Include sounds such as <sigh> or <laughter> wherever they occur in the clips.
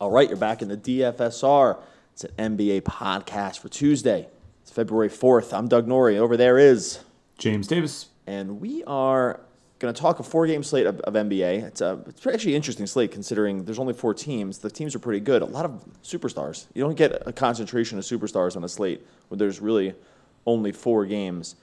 All right, you're back in the DFSR. It's an NBA podcast for Tuesday. It's February 4th. I'm Doug Norrie. Over there is, James Davis. and we are going to talk a four game slate of, of NBA. It's, a, it's actually an interesting slate considering there's only four teams. The teams are pretty good. A lot of superstars. You don't get a concentration of superstars on a slate when there's really only four games.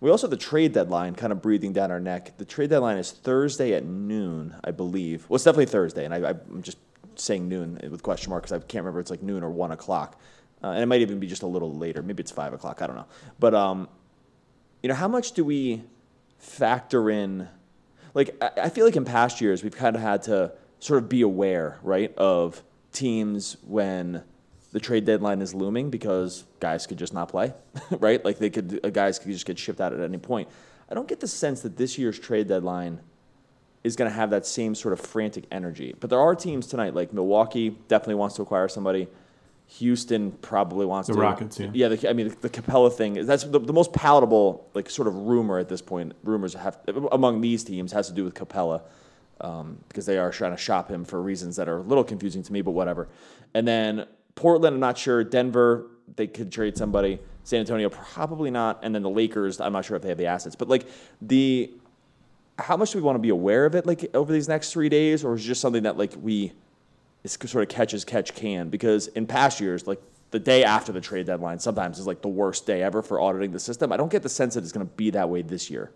We also have the trade deadline kind of breathing down our neck. The trade deadline is Thursday at noon, I believe. Well, it's definitely Thursday, and I, I'm just saying noon with question mark because I can't remember it's like noon or one o'clock. Uh, and it might even be just a little later. Maybe it's five o'clock. I don't know. But um, you know, how much do we factor in? Like, I, I feel like in past years we've kind of had to sort of be aware, right, of teams when the trade deadline is looming because guys could just not play, <laughs> right? Like they could, uh, guys could just get shipped out at any point. I don't get the sense that this year's trade deadline is going to have that same sort of frantic energy. But there are teams tonight, like Milwaukee definitely wants to acquire somebody. Houston probably wants The to. Rockets, yeah. Yeah, the, I mean, the, the Capela thing, is- that's the, the most palatable, like, sort of rumor at this point. Rumors have, among these teams, has to do with Capela um, because they are trying to shop him for reasons that are a little confusing to me, but whatever. And then Portland, I'm not sure. Denver, they could trade somebody. San Antonio, probably not. And then the Lakers, I'm not sure if they have the assets. But, like, the how much do we want to be aware of it like over these next three days or is it just something that like we it's sort of catch as catch can because in past years like the day after the trade deadline sometimes is like the worst day ever for auditing the system i don't get the sense that it's going to be that way this year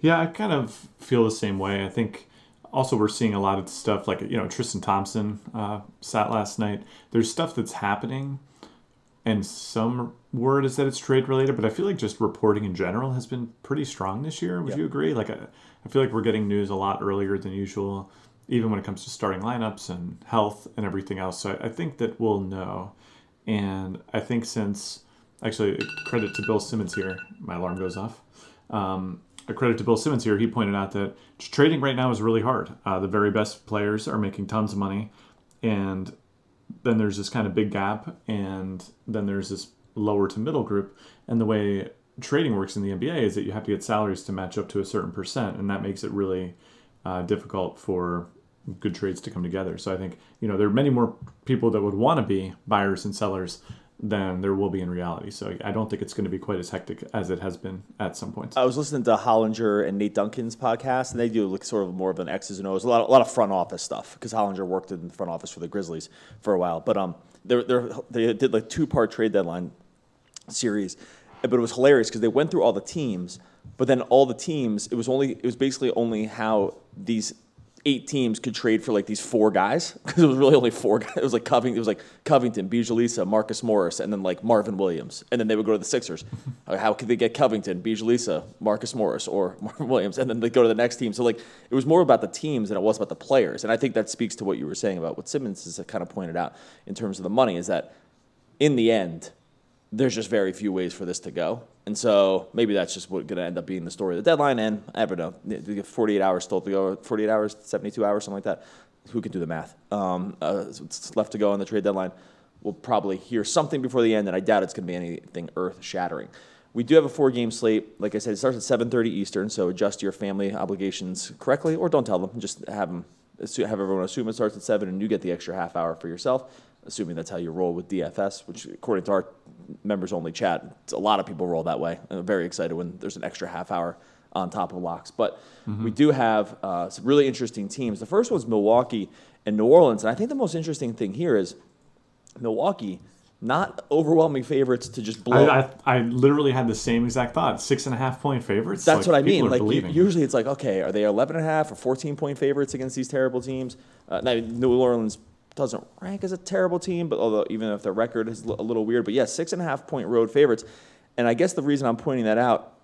Yeah, I kind of feel the same way. I think also we're seeing a lot of stuff like you know Tristan Thompson uh, sat last night. There's stuff that's happening, and some word is that it's trade related, but I feel like just reporting in general has been pretty strong this year. Would Yep. you agree? Like I, I feel like we're getting news a lot earlier than usual, even when it comes to starting lineups and health and everything else. So I, I think that we'll know, and I think since actually credit to Bill Simmons here, my alarm goes off um, a credit to Bill Simmons here. He pointed out that trading right now is really hard. Uh, the very best players are making tons of money, and then there's this kind of big gap, and then there's this lower to middle group. And the way trading works in the NBA is that you have to get salaries to match up to a certain percent, and that makes it really uh, difficult for good trades to come together. So I think you know there are many more people that would want to be buyers and sellers than there will be in reality. So I don't think it's going to be quite as hectic as it has been at some points. i was listening to hollinger and nate duncan's podcast and they do like sort of more of an x's and o's a lot, a lot of front office stuff because hollinger worked in the front office for the grizzlies for a while but um they're, they did like two part trade deadline series, but it was hilarious because they went through all the teams, but then all the teams, it was only, it was basically only how these eight teams could trade for like these four guys <laughs> because it was really only four <laughs> guys. It was like Covington, it was like Covington, Bjelica, Marcus Morris, and then like Marvin Williams, and then they would go to the Sixers. <laughs> How could they get Covington, Bjelica, Marcus Morris, or Marvin Williams, and then they go to the next team? So like it was more about the teams than it was about the players, and I think that speaks to what you were saying about what Simmons has kind of pointed out in terms of the money is that in the end, there's just very few ways for this to go. And so maybe that's just what's going to end up being the story of the deadline. And I don't know, we have 48 hours still to go, 48 hours, 72 hours, something like that. Who can do the math? Um, uh, it's left to go on the trade deadline. We'll probably hear something before the end, and I doubt it's going to be anything earth shattering. We do have a four game slate. Like I said, it starts at 7:30 Eastern, so adjust your family obligations correctly, or don't tell them. Just have them have everyone assume it starts at seven, and you get the extra half hour for yourself. Assuming that's how you roll with DFS, which according to our members only chat, a lot of people roll that way. I'm very excited when there's an extra half hour on top of locks. But we do have uh, some really interesting teams. The first one's Milwaukee and New Orleans, and I think the most interesting thing here is Milwaukee, not overwhelming favorites to just blow. I, I, I literally had the same exact thought. Six and a half point favorites. That's Like, what I mean. Like believing. usually, it's like okay, are they 11 and a half or 14 point favorites against these terrible teams? Uh, now, New Orleans doesn't rank as a terrible team, but although even if their record is a little weird, but yes, six and a half point road favorites. And I guess the reason I'm pointing that out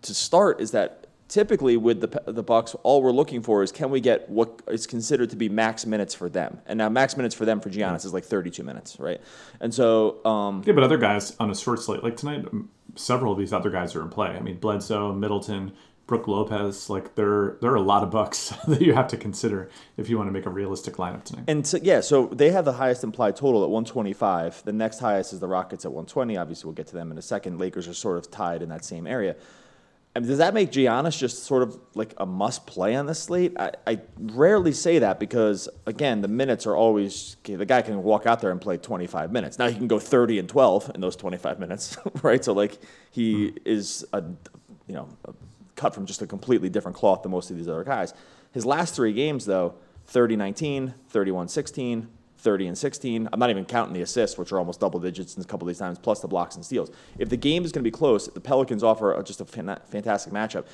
to start is that typically with the the Bucks, all we're looking for is can we get what is considered to be max minutes for them? And now max minutes for them for Giannis is like 32 minutes, right? And so um, Yeah, but other guys on a short slate, like tonight, several of these other guys are in play. I mean, Bledsoe, Middleton, Brook Lopez, like there, there are a lot of bucks <laughs> that you have to consider if you want to make a realistic lineup tonight. And yeah, so they have the highest implied total at 125. The next highest is the Rockets at 120. Obviously, we'll get to them in a second. Lakers are sort of tied in that same area. I mean, does that make Giannis just sort of like a must play on the slate? I, I rarely say that because, again, the minutes are always okay, the guy can walk out there and play 25 minutes. Now he can go 30 and 12 in those 25 minutes, <laughs> right? So, like, he is a, you know, cut from just a completely different cloth than most of these other guys. His last three games, though 30 19, 31 16, 30 and 16. I'm not even counting the assists, which are almost double digits in a couple of these times, plus the blocks and steals. If the game is going to be close, the Pelicans offer just a fantastic matchup.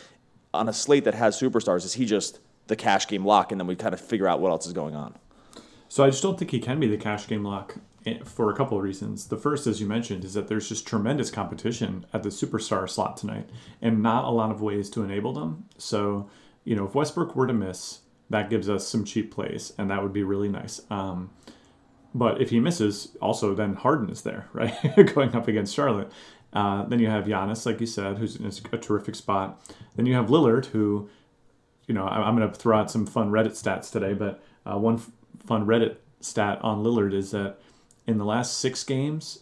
On a slate that has superstars, is he just the cash game lock, and then we kind of figure out what else is going on? So I just don't think he can be the cash game lock for a couple of reasons. The first, as you mentioned, is that there's just tremendous competition at the superstar slot tonight, and not a lot of ways to enable them. So, you know, if Westbrook were to miss, that gives us some cheap plays, and that would be really nice. Um, but if he misses, also then Harden is there, <laughs> right? Going up against Charlotte. Uh, then you have Giannis, like you said, who's in a terrific spot. Then you have Lillard, who, you know, I'm going to throw out some fun Reddit stats today, but uh, one f- fun Reddit stat on Lillard is that in the last six games,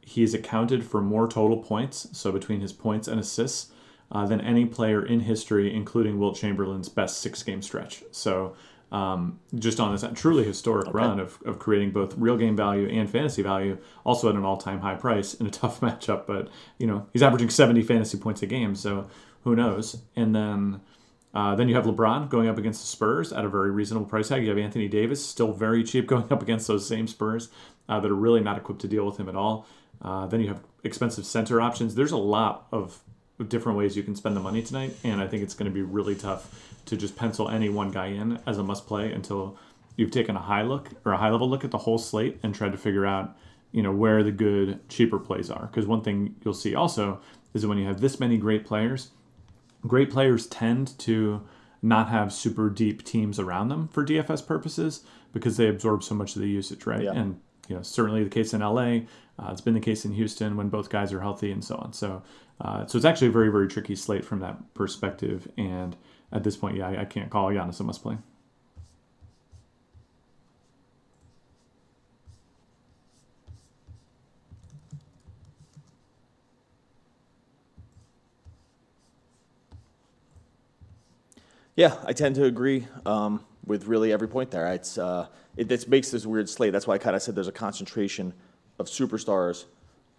he's accounted for more total points, so between his points and assists, uh, than any player in history, including Wilt Chamberlain's best six game stretch. So um, just on this truly historic okay. run of, of creating both real game value and fantasy value, also at an all time high price in a <laughs> tough matchup. But, you know, he's averaging 70 fantasy points a game, so who knows? And then. Uh, then you have LeBron going up against the Spurs at a very reasonable price tag. You have Anthony Davis, still very cheap, <laughs> going up against those same Spurs uh, that are really not equipped to deal with him at all. Uh, then you have expensive center options. There's a lot of different ways you can spend the money tonight, and I think it's going to be really tough to just pencil any one guy in as a must play until you've taken a high look or a high level look at the whole slate and tried to figure out you know where the good cheaper plays are because one thing you'll see also is that when you have this many great players great players tend to not have super deep teams around them for DFS purposes because they absorb so much of the usage right yeah. and you know certainly the case in LA uh, it's been the case in Houston when both guys are healthy and so on. So uh, so it's actually a very very tricky slate from that perspective. And at this point, yeah, I, I can't call Giannis a must play. Yeah, I tend to agree. Um, with really every point there. It's uh, it, it makes this weird slate. That's why I kind of said there's a concentration of superstars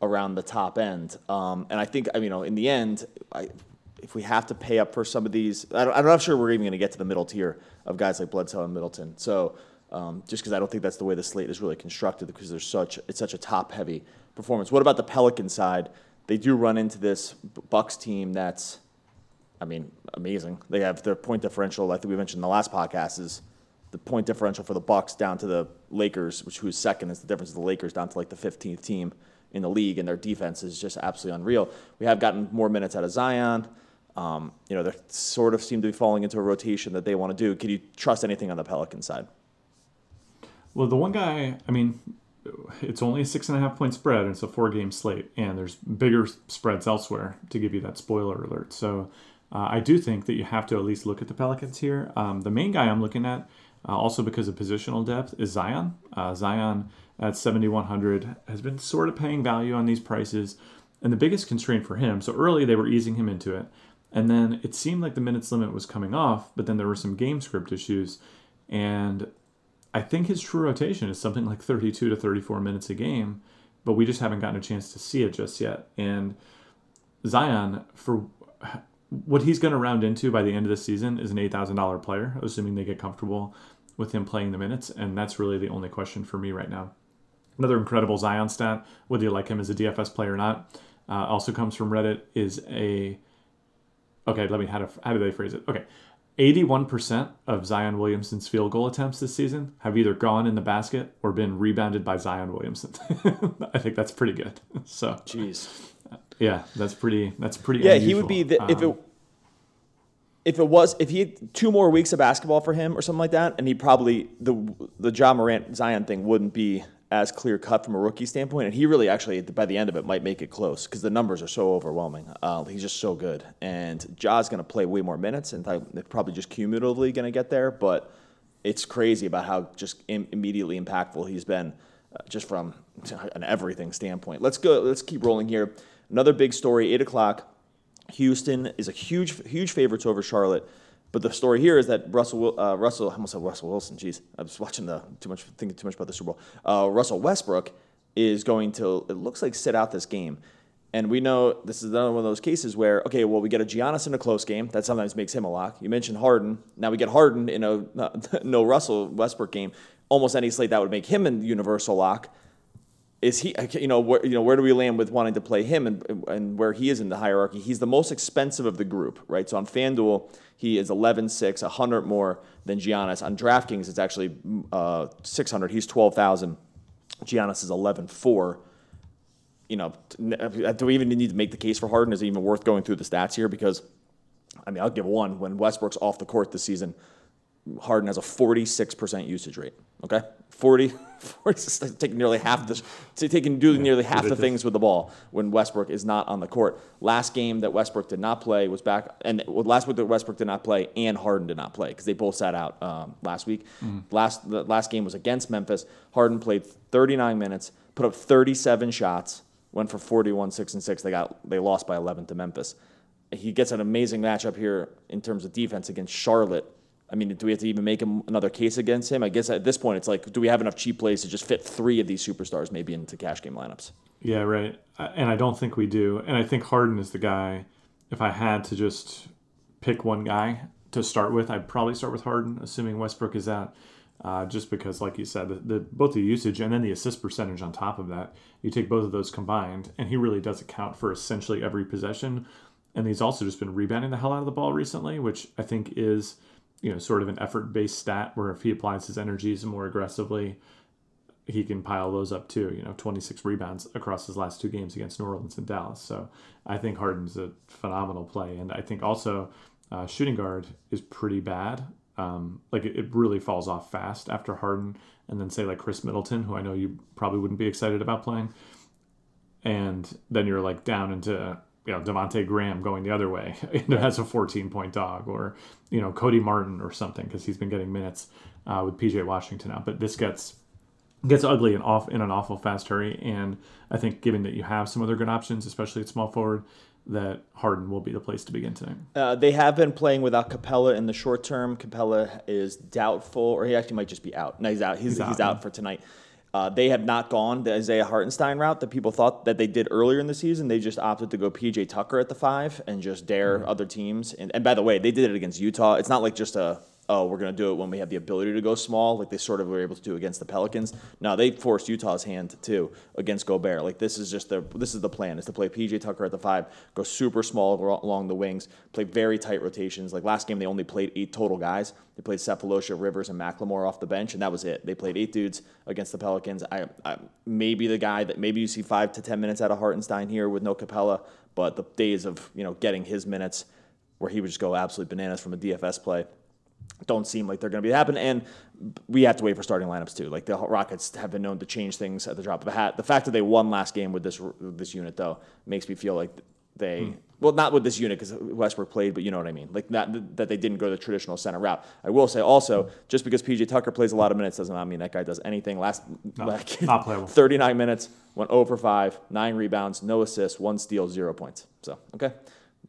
around the top end. Um, and I think, I mean, you know, in the end, I, if we have to pay up for some of these, I am not sure we're even going to get to the middle tier of guys like Bledsoe and Middleton. So um, just because I don't think that's the way the slate is really constructed, because there's such it's such a top heavy performance. What about the Pelican side? They do run into this Bucks team that's, I mean, amazing. They have their point differential. I think we mentioned in the last podcast is the point differential for the Bucks down to the Lakers, which who's second is the difference of the Lakers down to like the 15th team in the league, and their defense is just absolutely unreal. We have gotten more minutes out of Zion. Um, you know, they sort of seem to be falling into a rotation that they want to do. Can you trust anything on the Pelican side? Well, the one guy, I mean, it's only a six and a half point spread, and it's a four game slate, and there's bigger spreads elsewhere to give you that spoiler alert. So uh, I do think that you have to at least look at the Pelicans here. Um, the main guy I'm looking at, uh, also because of positional depth, is Zion. Uh, Zion at 7,100 has been sort of paying value on these prices. And the biggest constraint for him, so early they were easing him into it. And then it seemed like the minutes limit was coming off, but then there were some game script issues. And I think his true rotation is something like 32 to 34 minutes a game, but we just haven't gotten a chance to see it just yet. And Zion, for what he's going to round into by the end of the season, is an $8,000 player, assuming they get comfortable with him playing the minutes. And that's really the only question for me right now. Another incredible Zion stat, whether you like him as a DFS player or not, uh, also comes from Reddit, is a okay, let me how, to, how do they phrase it? Okay. 81% of Zion Williamson's field goal attempts this season have either gone in the basket or been rebounded by Zion Williamson. <laughs> I think that's pretty good. <laughs> So, jeez. Yeah, that's pretty that's pretty Yeah, unusual. he would be the, if it um, if it was if he had two more weeks of basketball for him or something like that, and he probably the the Ja Morant Zion thing wouldn't be as clear cut from a rookie standpoint, and he really actually by the end of it might make it close because the numbers are so overwhelming. Uh, he's just so good, and Ja's going to play way more minutes, and they're probably just cumulatively going to get there. But it's crazy about how just Im- immediately impactful he's been, uh, just from an everything standpoint. Let's go. Let's keep rolling here. Another big story, eight o'clock. Houston is a huge, huge favorite over Charlotte. But the story here is that Russell, uh, Russell, I almost said Russell Wilson. Jeez, I was watching the too much, thinking too much about the Super Bowl. Uh, Russell Westbrook is going to, it looks like, sit out this game. And we know this is another one of those cases where, okay, well, we get a Giannis in a close game. That sometimes makes him a lock. You mentioned Harden. Now we get Harden in a <laughs> no Russell Westbrook game. Almost any slate that would make him a universal lock is he you know where you know where do we land with wanting to play him and and where he is in the hierarchy? He's the most expensive of the group right? So on FanDuel he is 11-6 100 more than Giannis. On DraftKings it's actually uh, 600 he's 12,000 Giannis is 11-4 you know do we even need to make the case for Harden? Is it even worth going through the stats here? Because I mean I'll give one. When Westbrook's off the court this season Harden has a 46% usage rate okay 40, <laughs> 40 taking nearly half the taking doing nearly half the things with the ball when Westbrook is not on the court. Last game that Westbrook did not play was back, and last week that Westbrook did not play and Harden did not play because they both sat out um, last week. Mm. Last the last game was against Memphis. Harden played 39 minutes, put up 37 shots, went for 41, six and six. They got they lost by 11 to Memphis. He gets an amazing matchup here in terms of defense against Charlotte I mean, do we have to even make him another case against him? I guess at this point, it's like, do we have enough cheap plays to just fit three of these superstars maybe into cash game lineups? Yeah, right. And I don't think we do. And I think Harden is the guy. If I had to just pick one guy to start with, I'd probably start with Harden, assuming Westbrook is out. Uh, just because, like you said, the, the, both the usage and then the assist percentage on top of that, you take both of those combined, and he really does account for essentially every possession. And he's also just been rebounding the hell out of the ball recently, which I think is you know, sort of an effort based stat where if he applies his energies more aggressively, he can pile those up too. You know, 26 rebounds across his last two games against New Orleans and Dallas. So I think Harden's a phenomenal play. And I think also uh, shooting guard is pretty bad. Um, like it, it really falls off fast after Harden and then say like Khris Middleton, who I know you probably wouldn't be excited about playing. And then you're like down into you know Devonte Graham going the other way <laughs> as a 14 point dog, or you know Cody Martin or something because he's been getting minutes uh, with PJ Washington out. But this gets gets ugly and off in an awful fast hurry. And I think given that you have some other good options, especially at small forward, that Harden will be the place to begin tonight. Uh, they have been playing without Capela in the short term. Capela is doubtful, or he actually might just be out. No, he's out. He's, he's, he's out, out for tonight. Uh, they have not gone the Isaiah Hartenstein route that people thought that they did earlier in the season. They just opted to go PJ Tucker at the five and just dare mm-hmm. other teams. And, and by the way, they did it against Utah. It's not like just a oh, we're going to do it when we have the ability to go small, like they sort of were able to do against the Pelicans. Now they forced Utah's hand too against Gobert. Like this is just the this is the plan is to play PJ Tucker at the five, go super small along the wings, play very tight rotations. Like last game they only played eight total guys. They played Sefolosha, Rivers, and McLemore off the bench, and that was it. They played eight dudes against the Pelicans. I, I maybe the guy that maybe you see five to ten minutes out of Hartenstein here with no Capela, but the days of you know getting his minutes where he would just go absolutely bananas from a DFS play don't seem like they're going to be happening. And we have to wait for starting lineups too. Like the Rockets have been known to change things at the drop of a hat. The fact that they won last game with this this unit though makes me feel like they hmm. well not with this unit because Westbrook played, but you know what I mean. Like that that they didn't go the traditional center route. I will say also just because PJ Tucker plays a lot of minutes does not mean that guy does anything. Last not, like, not playable. 39 minutes, went 0 for 5, nine rebounds, no assists, one steal, zero points. So okay.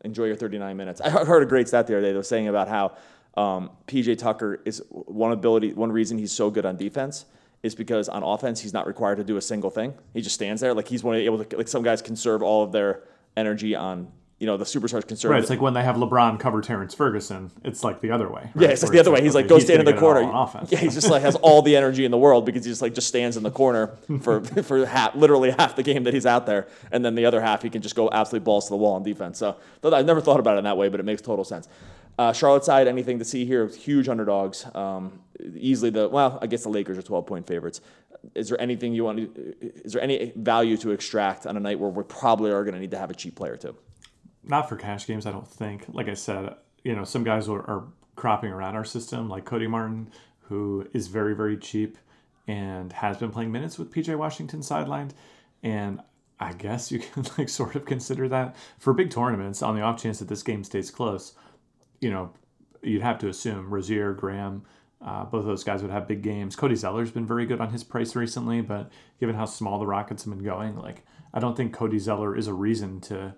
Enjoy your 39 minutes. I heard a great stat the other day. They were saying about how um, PJ Tucker is one ability, one reason he's so good on defense is because on offense he's not required to do a single thing. He just stands there like he's one able to like some guys conserve all of their energy on you know the superstars conserve. Right, it's like when they have LeBron cover Terrance Ferguson. It's like the other way. Right? Yeah, it's like the other way. He's like, go stand in the corner. Yeah, he just like has all the energy in the world because he just like just stands in the corner <laughs> for for half, literally half the game that he's out there, and then the other half he can just go absolutely balls to the wall on defense. So I've never thought about it in that way, but it makes total sense. Uh, Charlotte side, anything to see here? Huge underdogs. Um, easily the well, I guess the Lakers are 12 point favorites. Is there anything you want? To, is there any value to extract on a night where we probably are going to need to have a cheap player too? Not for cash games, I don't think. Like I said, you know, some guys are, are cropping around our system, like Cody Martin, who is very very cheap and has been playing minutes with PJ Washington sidelined, and I guess you can <laughs> like sort of consider that for big tournaments on the off chance that this game stays close you know, you'd have to assume Rozier, Graham, uh, both of those guys would have big games. Cody Zeller's been very good on his price recently, but given how small the Rockets have been going, like I don't think Cody Zeller is a reason to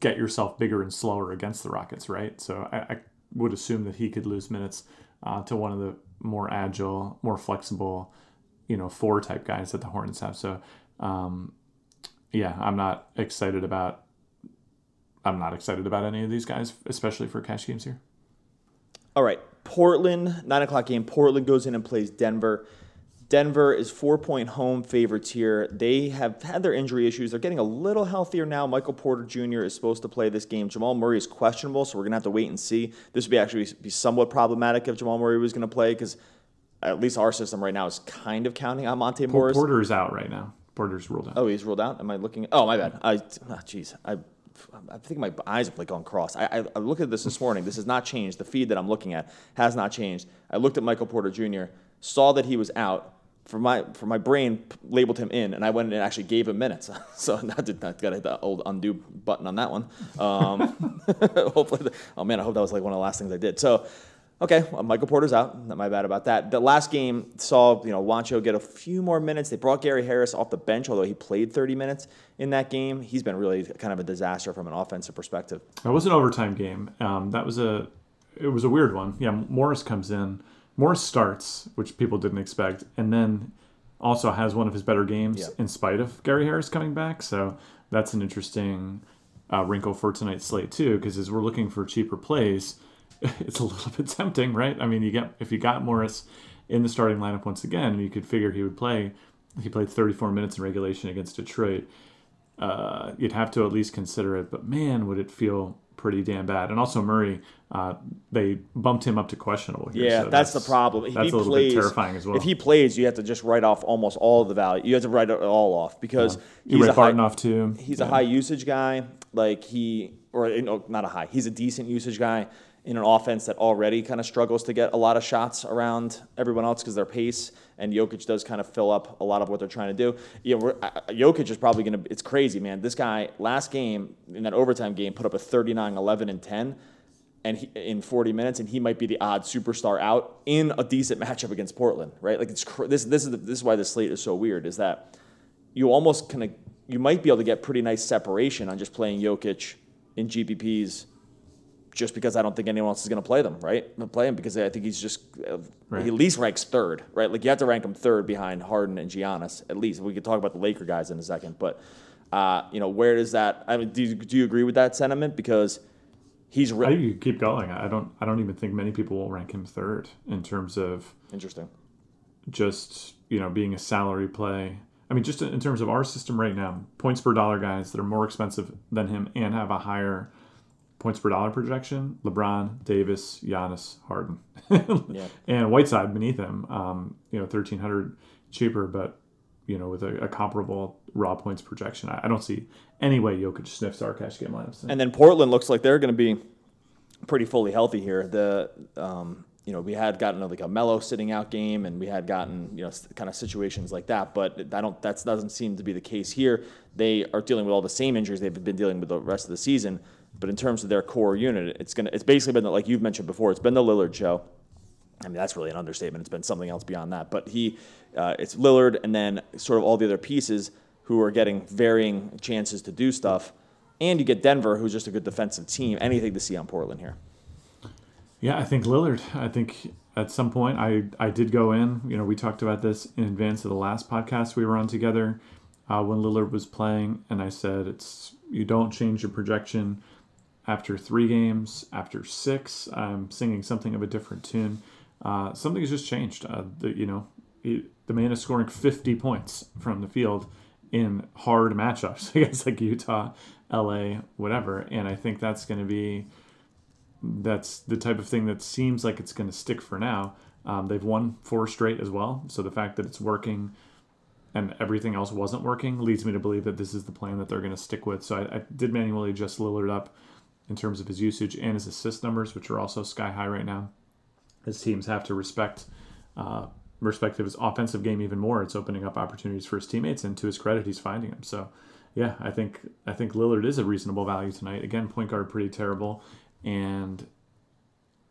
get yourself bigger and slower against the Rockets, right? So I, I would assume that he could lose minutes uh, to one of the more agile, more flexible, you know, four type guys that the Hornets have. So, um, yeah, I'm not excited about. I'm not excited about any of these guys, especially for cash games here. All right, Portland nine o'clock game. Portland goes in and plays Denver. Denver is four point home favorites here. They have had their injury issues. They're getting a little healthier now. Michael Porter Jr. is supposed to play this game. Jamal Murray is questionable, so we're gonna have to wait and see. This would be actually be somewhat problematic if Jamal Murray was gonna play because at least our system right now is kind of counting on Monte Morris. Porter is out right now. Porter's ruled out. Oh, he's ruled out. Am I looking? Oh, my bad. I, ah, jeez, I, I think my eyes have like gone cross. I, I, I looked at this this morning. This has not changed. The feed that I'm looking at has not changed. I looked at Michael Porter Jr. Saw that he was out. For my for my brain labeled him in, and I went and actually gave him minutes. <laughs> so I did not got the old undo button on that one. Um, <laughs> hopefully, the, oh man, I hope that was like one of the last things I did. So Okay, well, Michael Porter's out. Not my bad about that. The last game saw you know Juancho get a few more minutes. They brought Gary Harris off the bench, although he played 30 minutes in that game. He's been really kind of a disaster from an offensive perspective. That was an overtime game. Um, that was a it was a weird one. Yeah, Morris comes in. Morris starts, which people didn't expect, and then also has one of his better games Yeah. in spite of Gary Harris coming back. So that's an interesting uh, wrinkle for tonight's slate too, because as we're looking for cheaper plays, <laughs> it's a little bit tempting, right? I mean, you get if you got Morris in the starting lineup once again, you could figure he would play. He played 34 minutes in regulation against Detroit. Uh, you'd have to at least consider it, but man, would it feel pretty damn bad. And also Murray, uh, they bumped him up to questionable. Here, Yeah, so that's, the problem. If that's he a little plays, bit terrifying as well. If he plays, you have to just write off almost all of the value. You have to write it all off because you he's a high, off too. he's a high usage guy. Like he, or you know, not a high. He's a decent usage guy in an offense that already kind of struggles to get a lot of shots around everyone else because their pace and Jokic does kind of fill up a lot of what they're trying to do. You know, uh, Jokic is probably going to. It's crazy, man. This guy last game in that overtime game put up a 39, 11, and 10 and he, in 40 minutes, and he might be the odd superstar out in a decent matchup against Portland, right? Like it's cr- this. This is the, this is why the slate is so weird. Is that you almost kind of you might be able to get pretty nice separation on just playing Jokic in GPPs, just because I don't think anyone else is going to play them, right? Play him because I think he's just uh, Right. he at least ranks third, right? Like you have to rank him third behind Harden and Giannis at least. We could talk about the Laker guys in a second, but uh, you know where does that? I mean, do you, do you agree with that sentiment? Because he's I think you keep going. I don't. I don't even think many people will rank him third in terms of interesting. just you know being a salary play. I mean, just in terms of our system right now, points per dollar guys that are more expensive than him and have a higher points per dollar projection: LeBron, Davis, Giannis, Harden, <laughs> Yeah. and Whiteside beneath him. Um, you know, thirteen hundred cheaper, but you know with a, a comparable raw points projection. I, I don't see any way Jokic sniffs our cash game lineups. And then Portland looks like they're going to be pretty fully healthy here. The um, you know we had gotten like a Melo sitting out game, and we had gotten you know kind of situations like that. But I don't that doesn't seem to be the case here. They are dealing with all the same injuries they've been dealing with the rest of the season. But in terms of their core unit, it's gonna it's basically been the, like you've mentioned before. It's been the Lillard show. I mean, that's really an understatement. It's been something else beyond that. But he, uh, it's Lillard, and then sort of all the other pieces who are getting varying chances to do stuff. And you get Denver, who's just a good defensive team. Anything to see on Portland here. Yeah, I think Lillard. I think at some point I I did go in. You know, we talked about this in advance of the last podcast we were on together uh, when Lillard was playing, and I said it's you don't change your projection after three games, after six. I'm singing something of a different tune. Uh, something has just changed. Uh, the, you know, he, the man is scoring 50 points from the field in hard matchups <laughs> against like Utah, LA, whatever, and I think that's going to be that's the type of thing that seems like it's going to stick for now. Um, they've won four straight as well, so the fact that it's working and everything else wasn't working leads me to believe that this is the plan that they're going to stick with. So I, I did manually adjust Lillard up in terms of his usage and his assist numbers, which are also sky high right now. His teams have to respect uh, respect his offensive game even more. It's opening up opportunities for his teammates, and to his credit, he's finding them. So, yeah, I think I think Lillard is a reasonable value tonight. Again, point guard pretty terrible, and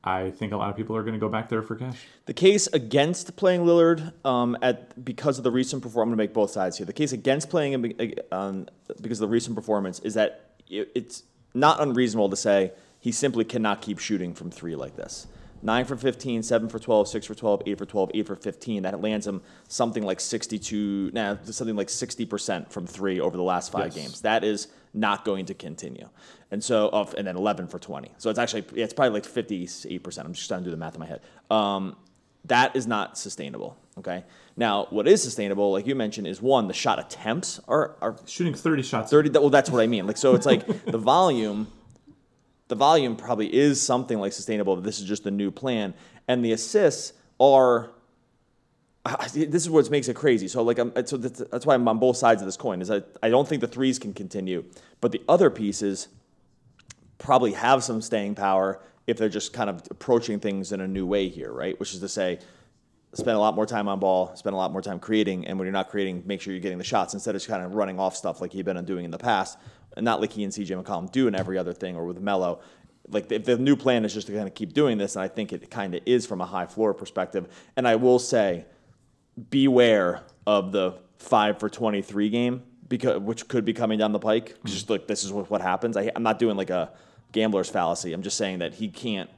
I think a lot of people are going to go back there for cash. The case against playing Lillard um, at because of the recent performance, I'm going to make both sides here. The case against playing him um, because of the recent performance is that it, it's not unreasonable to say he simply cannot keep shooting from three like this. 9 for 15, 7 for 12, 6 for 12, 8 for 12, 8 for 15. That lands him something like 62, nah, something like 60% from three over the last five Yes. games. That is not going to continue. And so, of, and then 11 for 20. So it's actually, it's probably like 58%. I'm just trying to do the math in my head. Um, that is not sustainable. Okay. Now, what is sustainable, like you mentioned, is one, the shot attempts are, are Shooting 30 shots. 30 well that's what i mean like so it's like <laughs> the volume the volume probably is something like sustainable this is just the new plan and the assists are I- this is what makes it crazy so like I'm, so that's, that's why i'm on both sides of this coin is I, I don't think the threes can continue but the other pieces probably have some staying power if they're just kind of approaching things in a new way here right which is to say spend a lot more time on ball, spend a lot more time creating, and when you're not creating, make sure you're getting the shots instead of just kind of running off stuff like he'd been doing in the past, and not like he and CJ McCollum do in every other thing or with Melo. Like if the new plan is just to kind of keep doing this, and I think it kind of is from a high floor perspective. And I will say, beware of the five for 23 game because which could be coming down the pike. Mm-hmm. Just like this is what, what happens. I, I'm not doing like a gambler's fallacy. I'm just saying that he can't.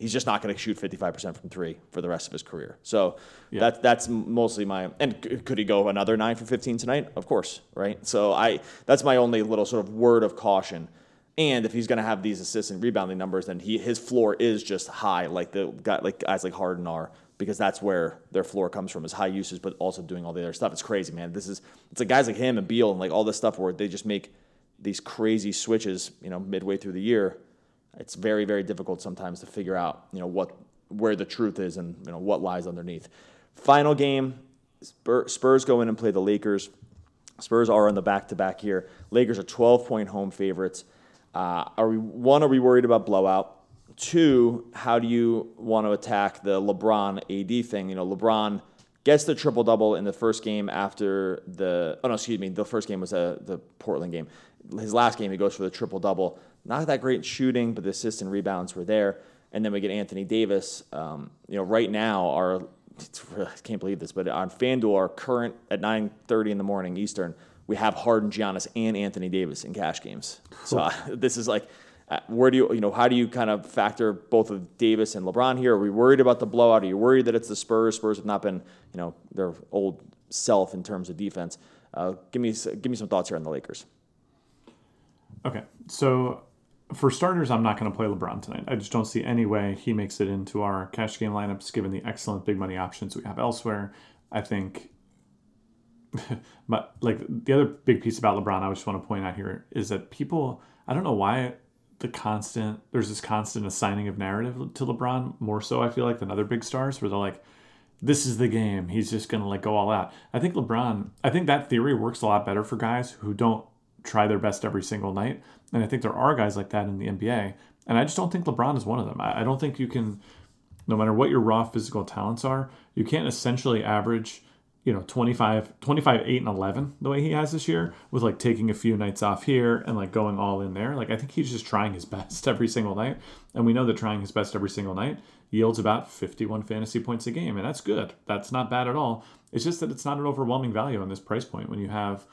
He's just not going to shoot 55% from three for the rest of his career. So that, that's mostly my. And c- could he go another nine for 15 tonight? Of course, right? So I that's my only little sort of word of caution. And if he's going to have these assist and rebounding numbers, then he his floor is just high, like the guy, like guys like Harden are, because that's where their floor comes from is high usage, but also doing all the other stuff. It's crazy, man. This is it's like guys like him and Beal and like all this stuff where they just make these crazy switches, you know, midway through the year. It's very very difficult sometimes to figure out, you know, what where the truth is and you know what lies underneath. Final game, Spurs go in and play the Lakers. Spurs are on the back to back here. Lakers are 12 point home favorites. Uh, are we one? Are we worried about blowout? Two, how do you want to attack the LeBron AD thing? You know, LeBron gets the triple double in the first game after the. Oh no, excuse me. The first game was uh, the Portland game. His last game, he goes for the triple double. Not that great shooting, but the assists and rebounds were there. And then we get Anthony Davis. Um, you know, right now our I can't believe this, but on FanDuel, our current at 9:30 in the morning Eastern, we have Harden, Giannis, and Anthony Davis in cash games. So uh, <laughs> this is like, where do you, you know, how do you kind of factor both of Davis and LeBron here? Are we worried about the blowout? Are you worried that it's the Spurs? Spurs have not been, you know, their old self in terms of defense. Uh, give me give me some thoughts here on the Lakers. Okay, so for starters, I'm not going to play LeBron tonight. I just don't see any way he makes it into our cash game lineups, given the excellent big money options we have elsewhere. I think, <laughs> but like the other big piece about LeBron, I just want to point out here is that people, I don't know why the constant there's this constant assigning of narrative to LeBron more so I feel like than other big stars where they're like this is the game he's just going to like go all out. I think LeBron I think that theory works a lot better for guys who don't try their best every single night and I think there are guys like that in the NBA and I just don't think LeBron is one of them. I, I don't think you can no matter what your raw physical talents are, you can't essentially average, you know, 25, 25, 8, and 11 the way he has this year with like taking a few nights off here and like going all in there. Like, I think he's just trying his <laughs> best every single night. And we know that trying his best every single night yields about 51 fantasy points a game. And that's good. That's not bad at all. It's just that it's not an overwhelming value on this price point when you have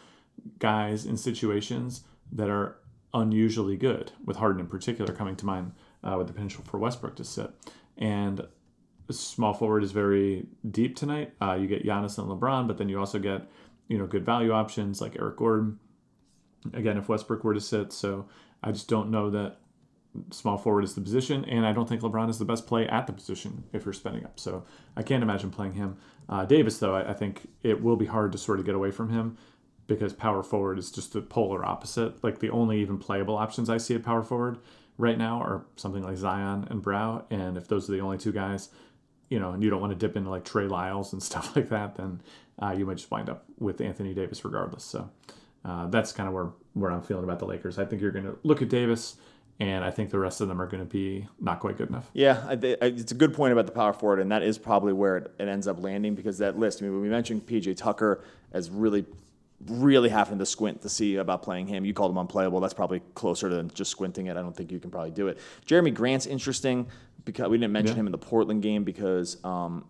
guys in situations that are unusually good, with Harden in particular coming to mind uh, with the potential for Westbrook to sit. And small forward is very deep tonight. Uh, you get Giannis and LeBron, but then you also get you know good value options like Eric Gordon. Again, if Westbrook were to sit, so I just don't know that small forward is the position, and I don't think LeBron is the best play at the position if you're spending up. So I can't imagine playing him. Uh, Davis, though, I, I think it will be hard to sort of get away from him because power forward is just the polar opposite. Like the only even playable options I see at power forward right now are something like Zion and Brow, and if those are the only two guys, you know, and you don't want to dip into like Trey Lyles and <laughs> stuff like that, then uh, you might just wind up with Anthony Davis regardless. So uh, that's kind of where where I'm feeling about the Lakers. I think you're going to look at Davis, and I think the rest of them are going to be not quite good enough. Yeah, I, it's a good point about the power forward, and that is probably where it, it ends up landing because that list. I mean, when we mentioned PJ Tucker as really, really having to squint to see about playing him, you called him unplayable. That's probably closer to just squinting it. I don't think you can probably do it. Jerami Grant's interesting because we didn't mention Yeah. him in the Portland game because um,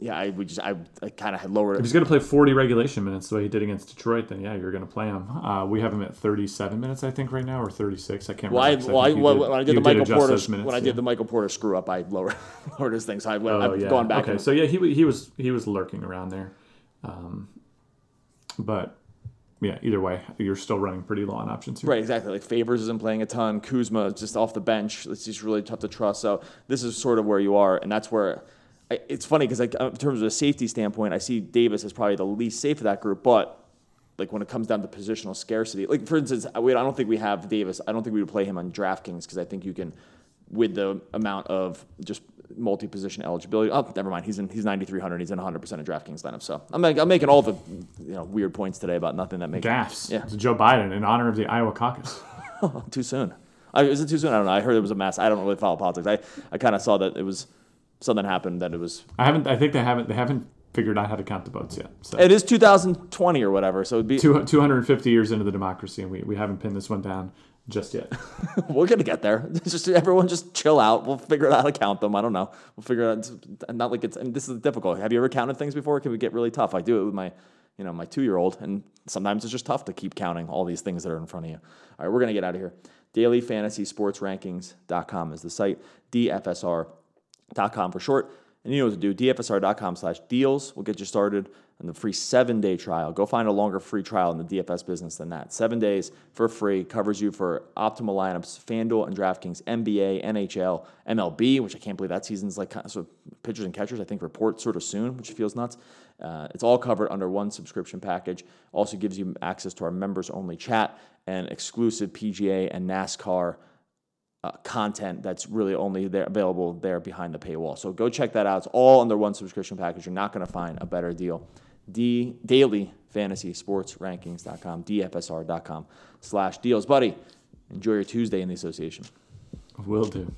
yeah, I we just I, I kind of had lowered If he's going to play 40 regulation minutes the way he did against Detroit, then yeah, you're going to play him. Uh, we have him at 37 minutes, I think, right now, or 36. I can't Well, I, well, I, you when I did the Michael adjust Porter minutes, when I yeah. did the Michael Porter screw up, I lowered <laughs> lowered his thing. So I went, Oh, I've yeah. gone back. Okay, and, so yeah, he he was he was lurking around there, um, but yeah, either way, you're still running pretty low on options here. Right, exactly. Like Favors isn't playing a ton. Kuzma is just off the bench. It's just really tough to trust. So this is sort of where you are, and that's where I, it's funny because like in terms of a safety standpoint, I see Davis as probably the least safe of that group. But like when it comes down to positional scarcity, like for instance, I, I don't think we have Davis. I don't think we would play him on DraftKings because I think you can, with the amount of just multi-position eligibility. Oh, never mind. He's in. He's 9,300. He's in 100 percent of DraftKings lineup. So I'm, like, I'm making all the you know weird points today about nothing that makes Gaffs. Yeah. To Joe Biden in honor of the Iowa caucus. <laughs> too soon. I, is it too soon? I don't know. I heard it was a mess. I don't really follow politics. I, I kind of saw that it was something happened that it was. I haven't. I think they haven't. They haven't figured out how to count the votes yet. So It is 2020 or whatever. So it'd be. two, 250 years into the democracy, and we, we haven't pinned this one down just yet. <laughs> we're gonna get there. <laughs> Just everyone just chill out. We'll figure out how to count them. I don't know. We'll figure it out. Not like it's. I mean, this is difficult. Have you ever counted things before? Can we get really tough. I do it with my. You know, my two-year-old, and sometimes it's just tough to keep counting all these things that are in front of you. All right, we're gonna get out of here. DailyFantasySportsRankings.com is the site. DFSR.com for short. And you know what to do. DFSR.com slash deals will get you started on the free seven day trial. Go find a longer free trial in the DFS business than that. Seven days for free covers you for optimal lineups, FanDuel and DraftKings, NBA, NHL, MLB, which I can't believe that season's like so pitchers and catchers, I think, report sort of soon, which feels nuts. Uh, it's all covered under one subscription package. Also gives you access to our members only chat and exclusive PGA and NASCAR uh, content that's really only there available there behind the paywall. So go check that out. It's all under one subscription package. You're not going to find a better deal. D daily fantasy sports rankings.com, DFSR.com slash deals. Buddy, enjoy your Tuesday in the association. Will do.